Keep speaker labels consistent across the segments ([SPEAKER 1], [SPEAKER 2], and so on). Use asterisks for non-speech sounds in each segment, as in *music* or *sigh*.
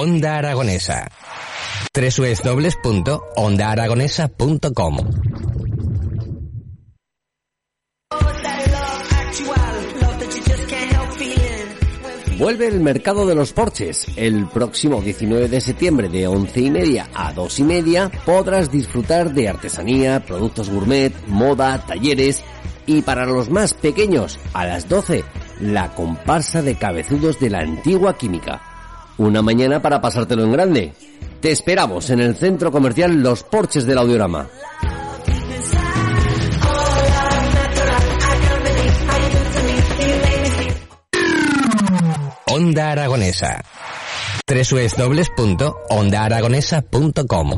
[SPEAKER 1] Onda Aragonesa. www.ondaaragonesa.com Vuelve el mercado de los porches. El próximo 19 de septiembre de 11 y media a 2 y media podrás disfrutar de artesanía, productos gourmet, moda, talleres y para los más pequeños, a las 12, la comparsa de cabezudos de la antigua química. Una mañana para pasártelo en grande. Te esperamos en el centro comercial Los Porches del Audiorama. Onda Aragonesa. www.ondaaragonesa.com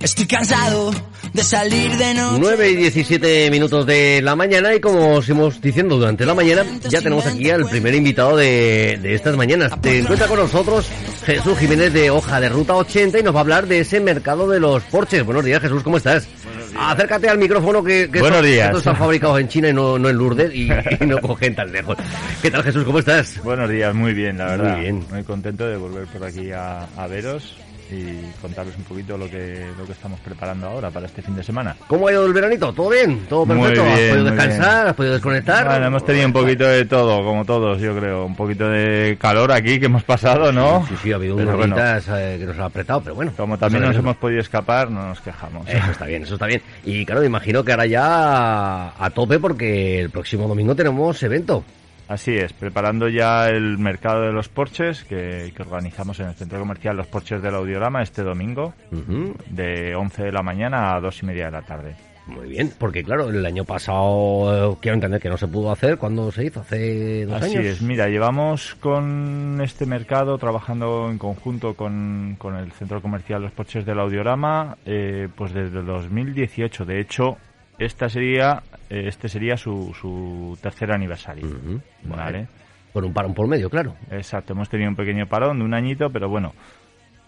[SPEAKER 2] Estoy cansado de salir de noche.
[SPEAKER 1] 9 y 17 minutos de la mañana y como os hemos diciendo durante la mañana, ya tenemos aquí al primer invitado de, de estas mañanas. Te encuentra con nosotros Jesús Jiménez de Hoja de Ruta 80 y nos va a hablar de ese mercado de los porches. Buenos días Jesús, ¿cómo estás? Acércate al micrófono que, que
[SPEAKER 3] Buenos
[SPEAKER 1] estos,
[SPEAKER 3] días.
[SPEAKER 1] estos están fabricados en China y no, no en Lourdes y, *laughs* y no cogen tan lejos. ¿Qué tal Jesús, cómo estás?
[SPEAKER 3] Buenos días, muy bien, la
[SPEAKER 1] Muy
[SPEAKER 3] verdad.
[SPEAKER 1] bien.
[SPEAKER 3] Muy contento de volver por aquí a, a veros y contarles un poquito lo que, lo que estamos preparando ahora para este fin de semana.
[SPEAKER 1] ¿Cómo ha ido el veranito? ¿Todo bien? ¿Todo perfecto? ¿Has podido descansar?
[SPEAKER 3] bien.
[SPEAKER 1] ¿Has podido desconectar?
[SPEAKER 3] Bueno, hemos tenido un poquito de todo, como todos, yo creo. Un poquito de calor aquí que hemos pasado, ¿no?
[SPEAKER 1] Sí, sí, ha habido
[SPEAKER 3] Pero
[SPEAKER 1] unos
[SPEAKER 3] bueno,
[SPEAKER 1] eh, que nos ha apretado, pero bueno.
[SPEAKER 3] Como también nos hemos podido escapar, no nos quejamos.
[SPEAKER 1] Eso está bien, eso está bien. Y claro, me imagino que ahora ya a tope porque el próximo domingo tenemos evento.
[SPEAKER 3] Así es, preparando ya el mercado de los porches que, que organizamos en el centro comercial Los Porches del Audiorama este domingo,
[SPEAKER 1] Ujú,
[SPEAKER 3] de 11 de la mañana a 2 y media de la tarde.
[SPEAKER 1] Muy bien, porque claro, el año pasado eh, quiero entender que no se pudo hacer. ¿Cuándo se hizo? ¿Hace dos
[SPEAKER 3] Así
[SPEAKER 1] años?
[SPEAKER 3] es, mira, llevamos con este mercado trabajando en conjunto con, con el centro comercial Los Porches del Audiorama, eh, pues desde el 2018. De hecho, esta sería, eh, este sería su, su tercer aniversario. ¿vale?
[SPEAKER 1] vale. Con un parón por medio, claro.
[SPEAKER 3] Exacto, hemos tenido un pequeño parón de un añito, pero bueno,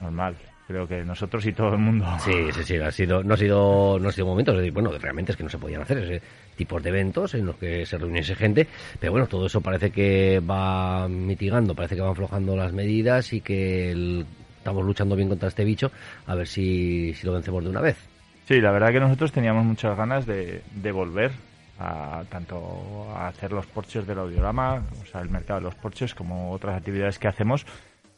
[SPEAKER 3] normal. Creo que nosotros y todo el mundo.
[SPEAKER 1] Sí, sí, sí, ha sido, no ha sido, no ha sido momentos, bueno, realmente es que no se podían hacer ese tipos de eventos en los que se reuniese gente, pero bueno, todo eso parece que va mitigando, parece que van aflojando las medidas y que el- estamos luchando bien contra este bicho, a ver si, si lo vencemos de una vez.
[SPEAKER 3] Sí, la verdad que nosotros teníamos muchas ganas de, volver a tanto a hacer los porches del audiorama, o sea, el mercado de los porches, como otras actividades que hacemos.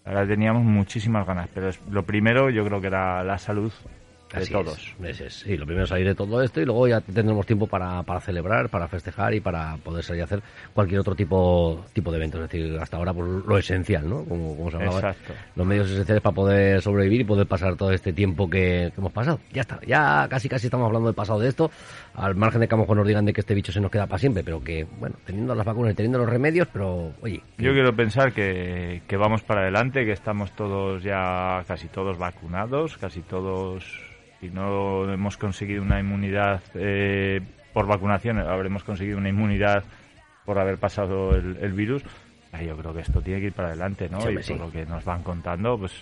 [SPEAKER 3] Verdad teníamos muchísimas ganas, pero lo primero yo creo que era la salud de
[SPEAKER 1] Así
[SPEAKER 3] todos.
[SPEAKER 1] Es, es. Sí, lo primero es salir de todo esto y luego ya tendremos tiempo para, para celebrar, para festejar y para poder salir a hacer cualquier otro tipo, tipo de evento. Es decir, hasta ahora pues, lo esencial, ¿no? Como, como se hablaba.
[SPEAKER 3] Exacto.
[SPEAKER 1] Los medios esenciales para poder sobrevivir y poder pasar todo este tiempo que, que hemos pasado. Ya está, ya casi casi estamos hablando del pasado de esto, al margen de que a lo mejor nos digan de que este bicho se nos queda para siempre, pero que, bueno, teniendo las vacunas y teniendo los remedios, pero, oye,
[SPEAKER 3] Yo quiero pensar que, que vamos para adelante, que estamos todos ya casi todos vacunados, casi todos, si no hemos conseguido una inmunidad eh, por vacunación, habremos conseguido una inmunidad por haber pasado el, el virus. Yo creo que esto tiene que ir para adelante, ¿no?
[SPEAKER 1] Sí,
[SPEAKER 3] y por
[SPEAKER 1] sí.
[SPEAKER 3] lo que nos van contando, pues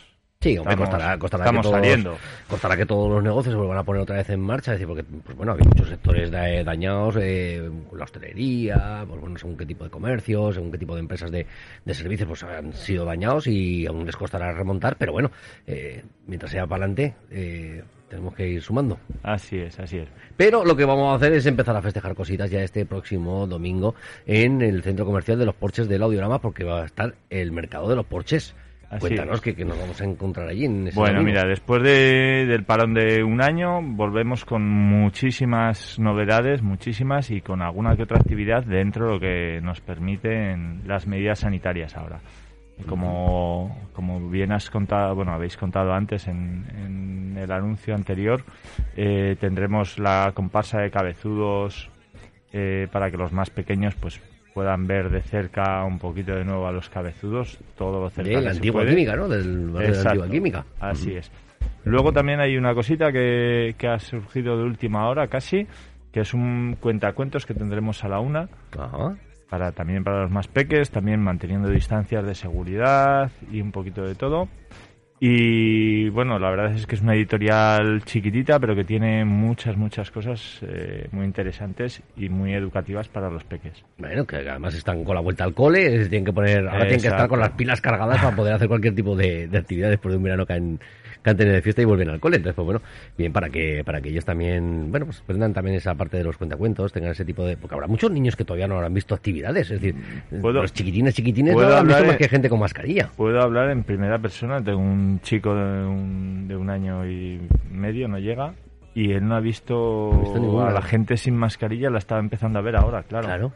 [SPEAKER 1] Sí,
[SPEAKER 3] Estamos-
[SPEAKER 1] costará, costará
[SPEAKER 3] estamos
[SPEAKER 1] que todos,
[SPEAKER 3] saliendo.
[SPEAKER 1] costará que todos los negocios se vuelvan a poner otra vez en marcha, es decir, porque, pues bueno, hay muchos sectores da- dañados, eh, la hostelería, pues bueno, según qué tipo de comercio, según qué tipo de empresas de, de servicios, pues han sido dañados y aún les costará remontar, pero bueno, eh, mientras sea para adelante, eh, tenemos que ir sumando.
[SPEAKER 3] así es, así es.
[SPEAKER 1] Pero lo que vamos a hacer es empezar a festejar cositas ya este próximo domingo en el centro comercial de los Porches del Audiorama, porque va a estar el mercado de los Porches.
[SPEAKER 3] Así
[SPEAKER 1] Cuéntanos que, que nos vamos a encontrar allí en ese
[SPEAKER 3] Bueno,
[SPEAKER 1] domingo.
[SPEAKER 3] mira, después de- del parón de un año, volvemos con muchísimas novedades, muchísimas, y con alguna que otra actividad dentro de lo que nos permiten las medidas sanitarias ahora. Como, como bien has contado, bueno, habéis contado antes en, en el anuncio anterior, eh, tendremos la comparsa de cabezudos eh, para que los más pequeños pues puedan ver de cerca un poquito de nuevo a los cabezudos, todo lo cerca
[SPEAKER 1] De la antigua
[SPEAKER 3] puede.
[SPEAKER 1] química, ¿no? Del barrio de la antigua química.
[SPEAKER 3] Así es. Luego también hay una cosita que, que ha surgido de última hora casi, que es un cuentacuentos que tendremos a la una,
[SPEAKER 1] Ajá.
[SPEAKER 3] para también para los más peques, también manteniendo distancias de seguridad y un poquito de todo. Y bueno, la verdad es que es una editorial chiquitita, pero que tiene muchas, muchas cosas eh, muy interesantes y muy educativas para los peques.
[SPEAKER 1] Bueno, que además están con la vuelta al cole, se tienen que poner, ahora tienen que estar con las pilas cargadas para poder hacer cualquier tipo de, de actividad después de un verano que han, que han tenido de fiesta y vuelven al cole. Entonces, pues bueno, bien para que, para que ellos también, bueno, pues aprendan también esa parte de los cuentacuentos, tengan ese tipo de, porque habrá muchos niños que todavía no habrán visto actividades, es decir,
[SPEAKER 3] ¿Puedo-
[SPEAKER 1] los chiquitines, chiquitines no habrán visto más que gente con mascarilla.
[SPEAKER 3] Puedo hablar en primera persona, tengo un chico de un, de un año y medio, no llega, y él no ha visto,
[SPEAKER 1] No ha visto ninguna.
[SPEAKER 3] a la gente sin mascarilla, la estaba empezando a ver ahora, claro.
[SPEAKER 1] Claro.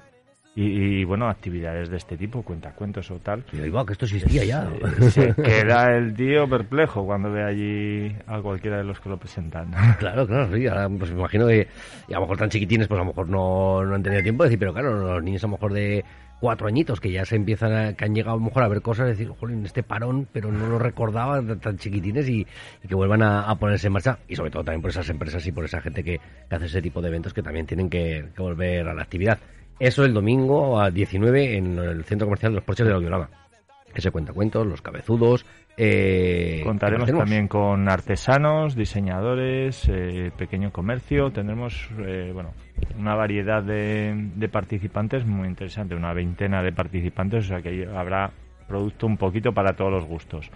[SPEAKER 3] Y, y, bueno, actividades de este tipo, cuentacuentos o tal.
[SPEAKER 1] Y digo, "Ah, que esto existía ya.
[SPEAKER 3] Se *laughs* queda el tío perplejo cuando ve allí a cualquiera de los que lo presentan. *laughs*
[SPEAKER 1] Claro, claro, sí. Ahora, pues me imagino que y a lo mejor tan chiquitines, pues a lo mejor no, no han tenido tiempo de decir, pero claro, los niños a lo mejor de cuatro añitos que ya se empiezan a, que han llegado a lo mejor a ver cosas, decir, jolín, este parón, pero no lo recordaba tan- chiquitines y, que vuelvan a, ponerse en marcha. Y sobre todo también por esas empresas y por esa gente que, hace ese tipo de eventos que también tienen que, que volver a la actividad. Eso el domingo a 19 en el centro comercial de los Porches del Audiorama. Que se cuenta cuentos, los cabezudos. Eh, ¿qué
[SPEAKER 3] Contaremos también con artesanos, diseñadores, eh, pequeño comercio. Tendremos eh, bueno una variedad de, de participantes muy interesante, una veintena de participantes, o sea que habrá producto un poquito para todos los gustos.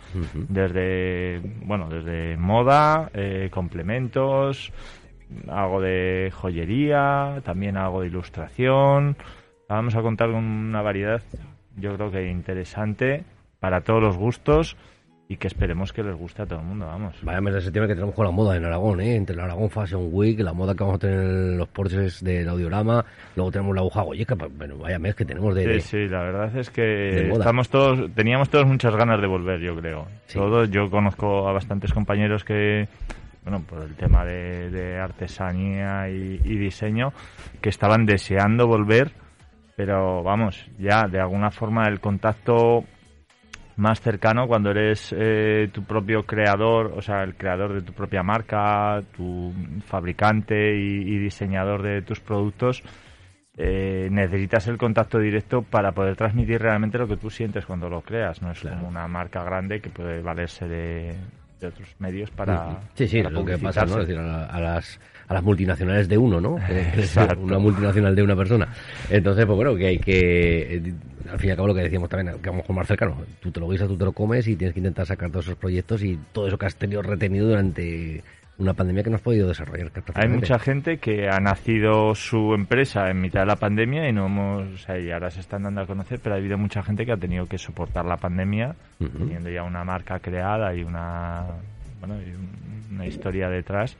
[SPEAKER 3] Desde bueno, desde moda, eh, complementos, algo de joyería, también algo de ilustración. Vamos a contar con una variedad, yo creo que interesante para todos los gustos y que esperemos que les guste a todo el mundo, vamos.
[SPEAKER 1] Vaya mes de septiembre que tenemos con la moda en Aragón, ¿eh? Entre el Aragón Fashion Week, la moda que vamos a tener en los porches del Audiorama, luego tenemos la aguja Goyeca, pues, bueno, vaya mes que tenemos de... de-
[SPEAKER 3] Sí, sí, la verdad es que estamos todos, teníamos todos muchas ganas de volver, yo creo.
[SPEAKER 1] Sí.
[SPEAKER 3] Todos, yo conozco a bastantes compañeros que, bueno, por el tema de, de artesanía y, y diseño, que estaban deseando volver, pero vamos, ya de alguna forma el contacto más cercano cuando eres eh, tu propio creador, o sea, el creador de tu propia marca, tu fabricante y, y diseñador de tus productos, eh, necesitas el contacto directo para poder transmitir realmente lo que tú sientes cuando lo creas. No es
[SPEAKER 1] Claro.
[SPEAKER 3] como una marca grande que puede valerse de, de otros medios para.
[SPEAKER 1] Sí, sí,
[SPEAKER 3] para
[SPEAKER 1] lo que pasa, ¿no? Es decir, a, la- a las, a las multinacionales de uno, ¿no? Es *laughs*
[SPEAKER 3] Exacto.
[SPEAKER 1] una multinacional de una persona. Entonces, pues bueno, que hay que... eh, Al fin y al cabo lo que decíamos también, que a lo mejor más cercano. Tú te lo guisas, tú te lo comes y tienes que intentar sacar todos esos proyectos y todo eso que has tenido retenido durante una pandemia que no has podido desarrollar.
[SPEAKER 3] Hay mucha gente que ha nacido su empresa en mitad de la pandemia y no hemos, o sea, y ahora se están dando a conocer, pero ha habido mucha gente que ha tenido que soportar la pandemia
[SPEAKER 1] Ujú.
[SPEAKER 3] teniendo ya una marca creada y una, bueno, y un- una historia detrás.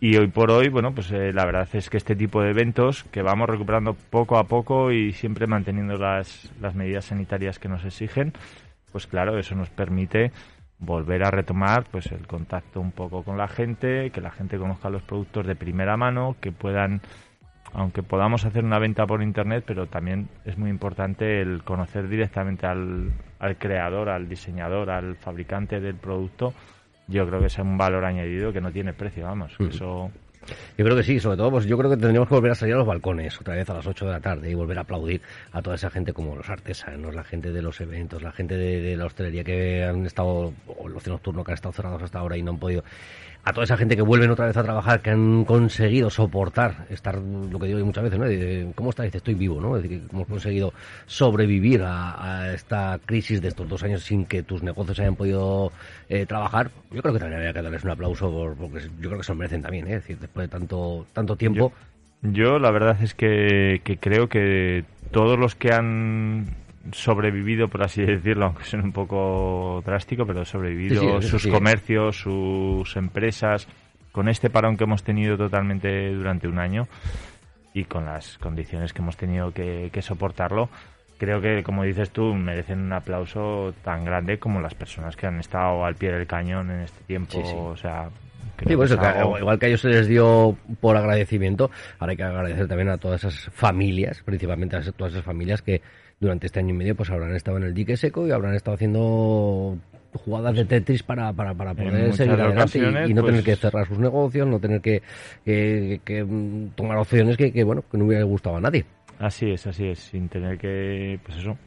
[SPEAKER 3] Y hoy por hoy, bueno, pues eh, la verdad es que este tipo de eventos que vamos recuperando poco a poco y siempre manteniendo las, las medidas sanitarias que nos exigen, pues claro, eso nos permite volver a retomar pues el contacto un poco con la gente, que la gente conozca los productos de primera mano, que puedan aunque podamos hacer una venta por internet, pero también es muy importante el conocer directamente al, al creador, al diseñador, al fabricante del producto. Yo creo que es un valor añadido que no tiene precio, vamos. que
[SPEAKER 1] Mm.
[SPEAKER 3] Eso
[SPEAKER 1] Yo creo que sí, sobre todo, pues yo creo que tendríamos que volver a salir a los balcones otra vez a las 8 de la tarde y volver a aplaudir a toda esa gente como los artesanos, la gente de los eventos, la gente de, la hostelería que han estado, o el ocio nocturno que han estado cerrados hasta ahora y no han podido. A toda esa gente que vuelven otra vez a trabajar, que han conseguido soportar, estar, lo que digo muchas veces, ¿no? De, ¿Cómo estás? Dice, estoy vivo, ¿no? Es decir, que hemos conseguido sobrevivir a, esta crisis de estos dos años sin que tus negocios hayan podido eh, trabajar. Yo creo que también habría que darles un aplauso por- porque yo creo que se lo merecen también, ¿eh? De tanto, tanto tiempo.
[SPEAKER 3] Yo la verdad es que, que creo que todos los que han sobrevivido, por así decirlo, aunque suene un poco drástico, pero sobrevivido
[SPEAKER 1] Sí, sí, eso
[SPEAKER 3] sus
[SPEAKER 1] sí.
[SPEAKER 3] comercios, sus empresas, con este parón que hemos tenido totalmente durante un año y con las condiciones que hemos tenido que, que soportarlo, creo que, como dices tú, merecen un aplauso tan grande como las personas que han estado al pie del cañón en este tiempo. O sea,
[SPEAKER 1] pues igual que a ellos se les dio por agradecimiento, ahora hay que agradecer también a todas esas familias, principalmente a todas esas familias que durante este año y medio pues habrán estado en el dique seco y habrán estado haciendo jugadas de Tetris para, para, para poder seguir adelante y, no tener que pues cerrar sus negocios, no tener que, que, tomar opciones que, que, bueno, que no hubiera gustado a nadie.
[SPEAKER 3] Así es, así es, sin tener que, pues eso,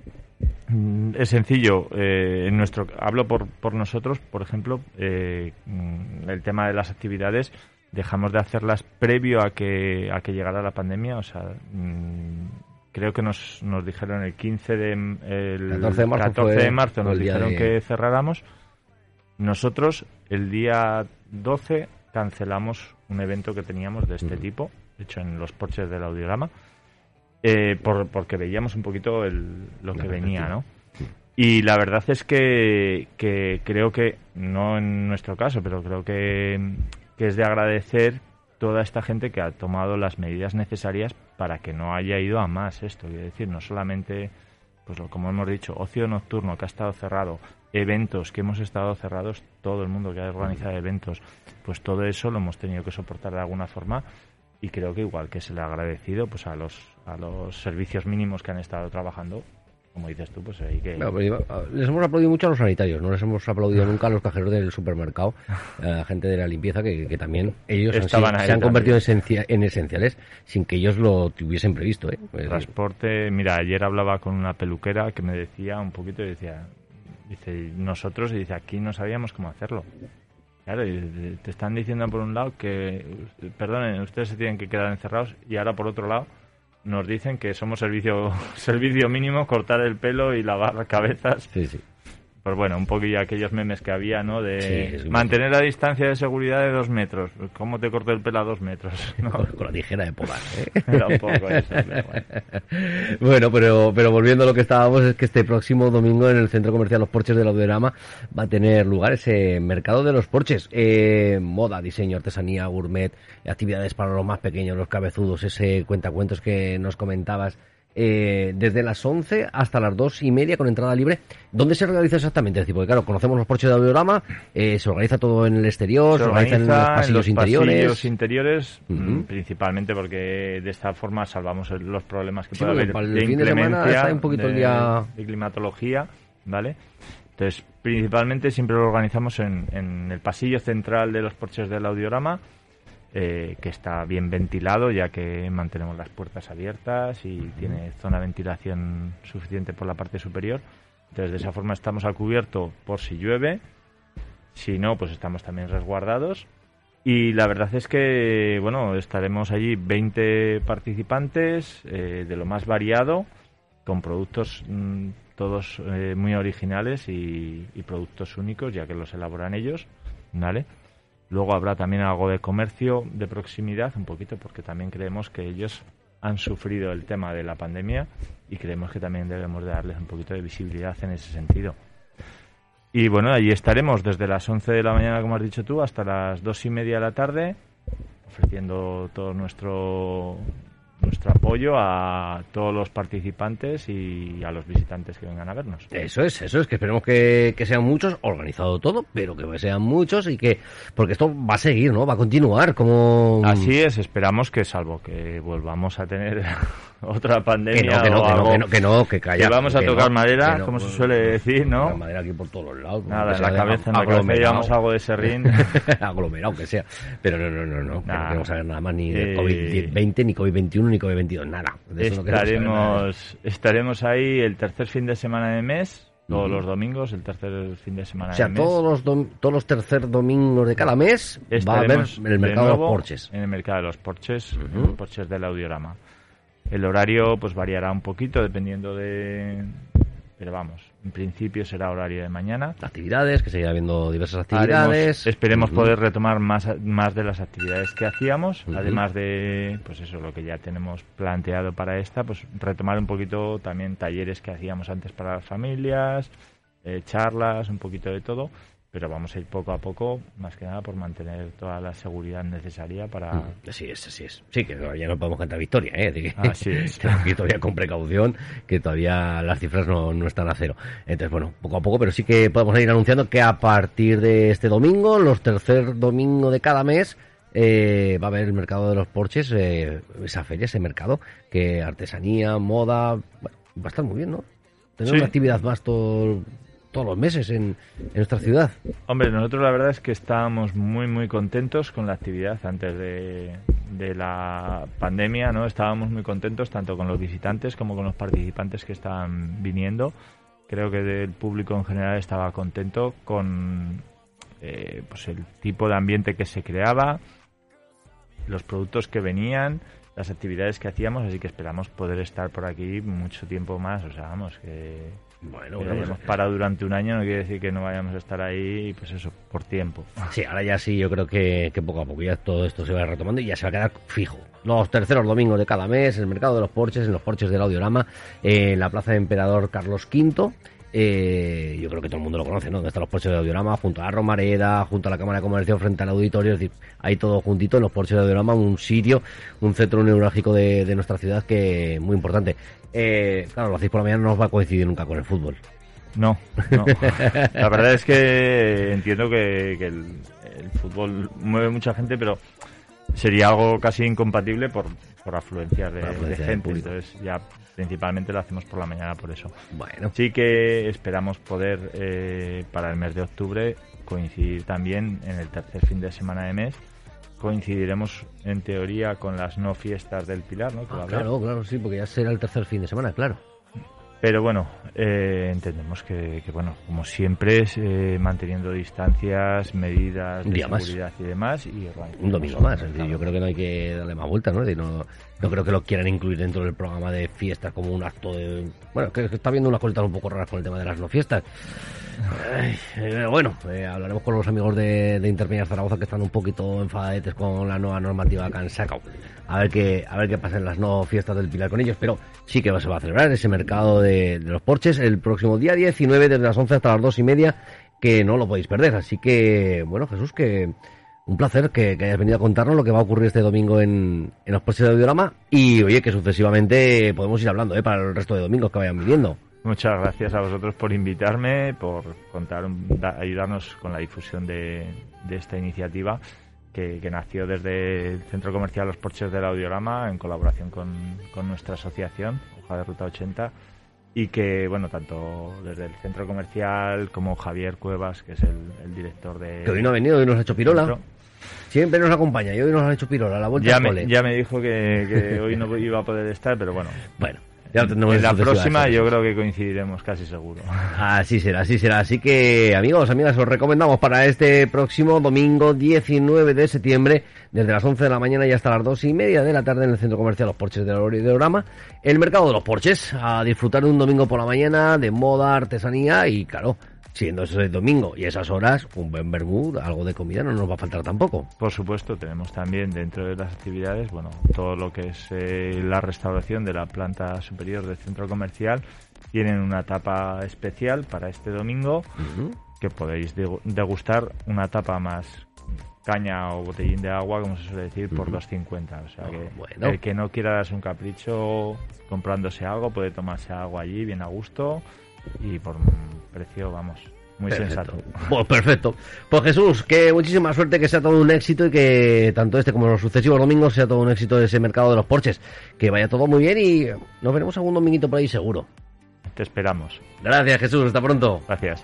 [SPEAKER 3] es sencillo. Eh, en nuestro, hablo por, por nosotros, por ejemplo, eh, mm, el tema de las actividades dejamos de hacerlas previo a que a que llegara la pandemia. O sea, creo que nos, nos dijeron el 15 de el
[SPEAKER 1] 14 de marzo, de
[SPEAKER 3] marzo nos dijeron que cerráramos. Nosotros el día 12 cancelamos un evento que teníamos de este tipo, hecho en los porches del audiograma, eh, por, porque veíamos un poquito el, lo que venía, ¿no? Y la verdad es que, que creo que, no en nuestro caso, pero creo que, que es de agradecer toda esta gente que ha tomado las medidas necesarias para que no haya ido a más esto. Es decir, no solamente, pues como hemos dicho, ocio nocturno que ha estado cerrado, eventos que hemos estado cerrados, todo el mundo que ha organizado eventos, pues todo eso lo hemos tenido que soportar de alguna forma y creo que igual que se le ha agradecido pues a los a los servicios mínimos que han estado trabajando como dices tú, pues hay que...
[SPEAKER 1] les hemos aplaudido mucho a los sanitarios, no les hemos aplaudido *laughs* nunca a los cajeros del supermercado, a la gente de la limpieza, que, también ellos se han convertido en, esenciales sin que ellos lo tuviesen previsto. ¿eh?
[SPEAKER 3] Pues, Transporte, mira, ayer hablaba con una peluquera que me decía un poquito, y decía, dice, nosotros, y dice, aquí no sabíamos cómo hacerlo. Claro, y te están diciendo por un lado que, perdonen, ustedes se tienen que quedar encerrados, y ahora por otro lado nos dicen que somos servicio *laughs* servicio mínimo, cortar el pelo y lavar cabezas. Pues bueno, un poquillo aquellos memes que había, ¿no? De mantener la distancia de seguridad de dos metros. ¿Cómo te corto el pelo a dos metros? *laughs*
[SPEAKER 1] Con, la tijera de podar, ¿eh? *laughs* un poco eso, *laughs* bueno. pero, pero volviendo a lo que estábamos, es que este próximo domingo en el Centro Comercial Los Porches del Audiorama va a tener lugar ese mercado de los porches. Eh, moda, diseño, artesanía, gourmet, actividades para los más pequeños, los cabezudos, ese cuentacuentos que nos comentabas eh, desde las 11 hasta las 2 y media con entrada libre. ¿Dónde se organiza exactamente? porque claro, conocemos los porches de audiorama, eh, se organiza todo en el exterior, se, organiza, en los pasillos interiores.
[SPEAKER 3] interiores, mm, principalmente porque de esta forma salvamos los problemas que puede haber
[SPEAKER 1] de fin de semana un poquito el día...
[SPEAKER 3] de climatología, ¿vale? Entonces, principalmente siempre lo organizamos en, en el pasillo central de los porches del audiorama eh, que está bien ventilado ya que mantenemos las puertas abiertas y tiene zona de ventilación suficiente por la parte superior. Entonces de esa forma estamos a cubierto por si llueve, si no pues estamos también resguardados. Y la verdad es que, bueno, estaremos allí 20 participantes eh, de lo más variado, con productos mm, todos eh, muy originales y, y, productos únicos, ya que los elaboran ellos, ¿vale? Luego habrá también algo de comercio de proximidad, un poquito, porque también creemos que ellos han sufrido el tema de la pandemia y creemos que también debemos de darles un poquito de visibilidad en ese sentido. Y bueno, allí estaremos desde las 11 de la mañana, como has dicho tú, hasta las 2 y media de la tarde, ofreciendo todo nuestro nuestro apoyo a todos los participantes y a los visitantes que vengan a vernos.
[SPEAKER 1] Eso es, eso es, que esperemos que, sean muchos, organizado todo, pero que sean muchos y que, porque esto va a seguir, ¿no? Va a continuar como...
[SPEAKER 3] Así es, esperamos que salvo que volvamos a tener *laughs* otra pandemia
[SPEAKER 1] que no, que no, que no, que calla.
[SPEAKER 3] Que vamos a tocar madera, como se suele decir, ¿no?
[SPEAKER 1] madera aquí por todos lados.
[SPEAKER 3] Nada, en la cabeza, en la cabeza llevamos algo de serrín. *laughs*
[SPEAKER 1] aglomerado que sea. Pero no, no, no, no. No queremos saber nada más ni de COVID-20, ni COVID-21, ni COVID-22, nada.
[SPEAKER 3] De eso estaremos, estaremos ahí el tercer fin de semana de mes todos los domingos, el tercer fin de semana.
[SPEAKER 1] O sea, todos los todos los tercer domingos de cada mes va a haber el mercado de, los porches.
[SPEAKER 3] En el mercado de los porches, los porches del audiorama. El horario pues variará un poquito dependiendo de... Pero vamos, en principio será horario de mañana.
[SPEAKER 1] Actividades, que seguirá habiendo diversas actividades.
[SPEAKER 3] esperemos poder retomar más, más de las actividades que hacíamos, además de, pues eso, lo que ya tenemos planteado para esta, pues retomar un poquito también talleres que hacíamos antes para las familias, eh, charlas, un poquito de todo. Pero vamos a ir poco a poco, más que nada por mantener toda la seguridad necesaria para...
[SPEAKER 1] Mm, así es, así es. Sí, que ya no podemos cantar victoria, ¿eh? Que,
[SPEAKER 3] así es. *laughs*
[SPEAKER 1] que todavía con precaución, que todavía las cifras no, no están a cero. Entonces, bueno, poco a poco, pero sí que podemos ir anunciando que a partir de este domingo, los tercer domingo de cada mes, eh, va a haber el mercado de los porches, eh, esa feria, ese mercado, que artesanía, moda, bueno, va a estar muy bien, ¿no? Tener una actividad más todo, todos los meses en, nuestra ciudad.
[SPEAKER 3] Hombre, nosotros la verdad es que estábamos muy, muy contentos con la actividad antes de, la pandemia, ¿no? Estábamos muy contentos tanto con los visitantes como con los participantes que estaban viniendo. Creo que el público en general estaba contento con eh, pues el tipo de ambiente que se creaba, los productos que venían, las actividades que hacíamos, así que esperamos poder estar por aquí mucho tiempo más. O sea, vamos, que bueno, que hemos parado durante un año no quiere decir que no vayamos a estar ahí, pues eso, por tiempo.
[SPEAKER 1] Sí, ahora ya sí, yo creo que, poco a poco ya todo esto se va retomando y ya se va a quedar fijo. Los terceros domingos de cada mes, el mercado de los porches, en los porches del Audiorama, en la plaza de Emperador Carlos V. Eh, yo creo que todo el mundo lo conoce, ¿no? Donde están los porches de Audiorama, junto a la Romareda, junto a la Cámara de Comercio, frente al auditorio, es decir, ahí todo juntito en los porches de Audiorama, un sitio, un centro neurálgico de, de nuestra ciudad que muy importante. Eh, claro, lo hacéis por la mañana no os va a coincidir nunca con el fútbol.
[SPEAKER 3] No, no. *laughs* La verdad es que entiendo que, el, fútbol mueve mucha gente, pero sería algo casi incompatible por, por afluencia de, gente. Entonces ya principalmente lo hacemos por la mañana por eso. Bueno. Sí que esperamos poder eh, para el mes de octubre coincidir también en el tercer fin de semana de mes coincidiremos en teoría con las no fiestas del Pilar, ¿no?
[SPEAKER 1] Ah, claro, claro, sí, porque ya será el tercer fin de semana, claro.
[SPEAKER 3] Pero bueno, eh, entendemos que, bueno, como siempre, es, eh, manteniendo distancias, medidas de seguridad y demás. Y
[SPEAKER 1] un domingo más. yo creo que no hay que darle más vueltas, ¿no? no, no creo que lo quieran incluir dentro del programa de fiestas como un acto de... Bueno, que, está viendo unas cositas un poco raras con el tema de las no fiestas. Eh, bueno, eh, hablaremos con los amigos de, de Zaragoza que están un poquito enfadadetes con la nueva normativa que han sacado. A ver qué, a ver qué pasa en las no fiestas del Pilar con ellos, pero sí que se va a celebrar ese mercado de, de los porches el próximo día 19 desde las 11 hasta las 2 y media, que no lo podéis perder. Así que, bueno, Jesús, que un placer que, hayas venido a contarnos lo que va a ocurrir este domingo en, en los porches de Audiorama y, oye, que sucesivamente podemos ir hablando ¿eh? para el resto de domingos que vayan viviendo.
[SPEAKER 3] Muchas gracias a vosotros por invitarme, por contar, ayudarnos con la difusión de, esta iniciativa que, nació desde el Centro Comercial Los Porches del Audiorama en colaboración con, nuestra asociación, Hoja de Ruta 80, y que, bueno, tanto desde el Centro Comercial como Javier Cuevas, que es el, director de...
[SPEAKER 1] Que hoy no ha venido, hoy nos ha hecho pirola. Siempre nos acompaña y hoy nos ha hecho pirola, la vuelta
[SPEAKER 3] ya me, Ya me dijo que, que hoy no iba a poder estar, pero bueno.
[SPEAKER 1] Bueno,
[SPEAKER 3] en la próxima yo creo que coincidiremos casi seguro. *laughs*
[SPEAKER 1] Así será, así será. Así que amigos, amigas, os recomendamos para este próximo domingo 19 de septiembre, desde las 11 de la mañana y hasta las 2 y media de la tarde en el Centro Comercial Los Porches del Orama, el mercado de los porches, a disfrutar de un domingo por la mañana de moda, artesanía y claro, siendo eso el domingo y esas horas, un buen vermú, algo de comida no nos va a faltar tampoco.
[SPEAKER 3] Por supuesto, tenemos también dentro de las actividades, bueno, todo lo que es eh, la restauración de la planta superior del centro comercial. Tienen una tapa especial para este domingo que podéis degustar una tapa más caña o botellín de agua, como se suele decir, por 2.50. O sea que ah, el que no quiera darse un capricho comprándose algo puede tomarse agua allí bien a gusto y por un precio, vamos, muy sensato.
[SPEAKER 1] Pues perfecto. Pues Jesús, que muchísima suerte, que sea todo un éxito y que tanto este como los sucesivos domingos sea todo un éxito de ese mercado de los porches. Que vaya todo muy bien y nos veremos algún dominguito por ahí seguro.
[SPEAKER 3] Te esperamos.
[SPEAKER 1] Gracias Jesús, hasta pronto.
[SPEAKER 3] Gracias.